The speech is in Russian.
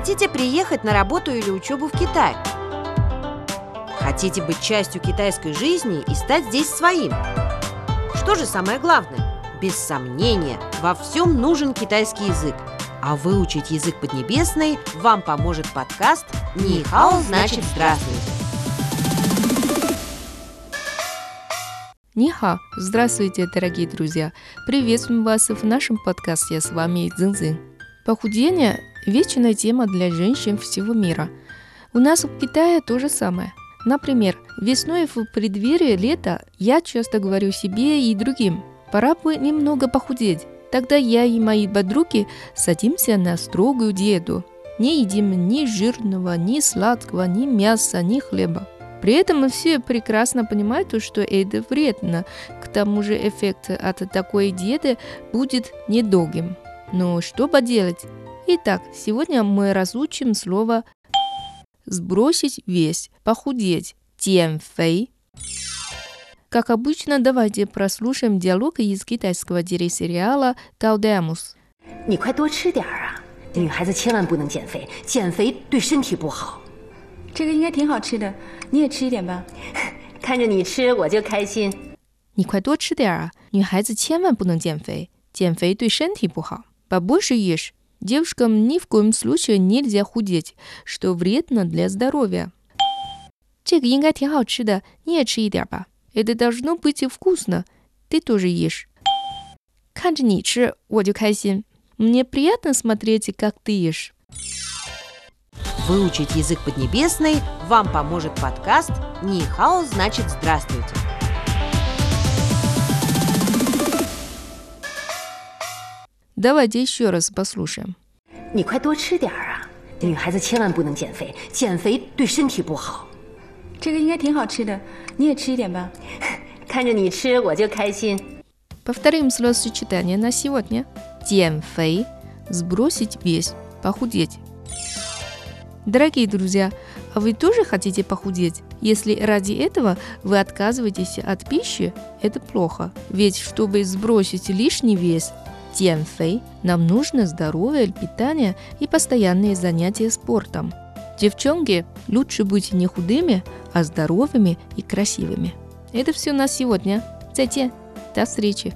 Хотите приехать на работу или учебу в Китай? Хотите быть частью китайской жизни и стать здесь своим? Что же самое главное? Без сомнения, во всем нужен китайский язык. А выучить язык поднебесный вам поможет подкаст «Нихао значит здравствуйте». Ниха, здравствуйте, дорогие друзья! Приветствуем вас в нашем подкасте, с вами Цзиньцзин. Похудение – вечная тема для женщин всего мира. У нас в Китае то же самое. Например, весной в преддверии лета я часто говорю себе и другим, пора бы немного похудеть. Тогда я и мои подруги садимся на строгую диету. Не едим ни жирного, ни сладкого, ни мяса, ни хлеба. При этом все прекрасно понимают, что это вредно. К тому же эффект от такой диеты будет недолгим. Но что поделать? Итак, сегодня мы разучим слово «сбросить вес», «похудеть», «тянфэй». Как обычно, давайте прослушаем диалог из китайского телесериала «Гаудемус». 你快多吃点儿啊！女孩子千万不能减肥，减肥对身体不好。这个应该挺好吃的，你也吃一点吧。看着你吃我就开心。你快多吃点啊！女孩子千万不能减肥，减肥对身体不好。Побольше ешь. Девушкам ни в коем случае нельзя худеть, что вредно для здоровья. 这个应该挺好吃的，你也吃一点吧。Это должно быть вкусно. Ты тоже ешь. 看着你吃，我就开心。Мне приятно смотреть, как ты ешь. Выучить язык поднебесный вам поможет подкаст «Нихао значит здравствуйте». Давайте еще раз послушаем. 你快多吃点儿啊！女孩子千万不能减肥，减肥对身体不好。这个应该挺好吃的，你也吃一点吧。看着你吃我就开心。 Повторим словосочетание на сегодня. 减肥 – сбросить вес, похудеть. Дорогие друзья, а вы тоже хотите похудеть? Если ради этого вы отказываетесь от пищи, это плохо. Ведь чтобы сбросить лишний вес, тем фей, нам нужно здоровое питание и постоянные занятия спортом. Девчонки, лучше быть не худыми, а здоровыми и красивыми. Это все у нас сегодня. Затем, до встречи!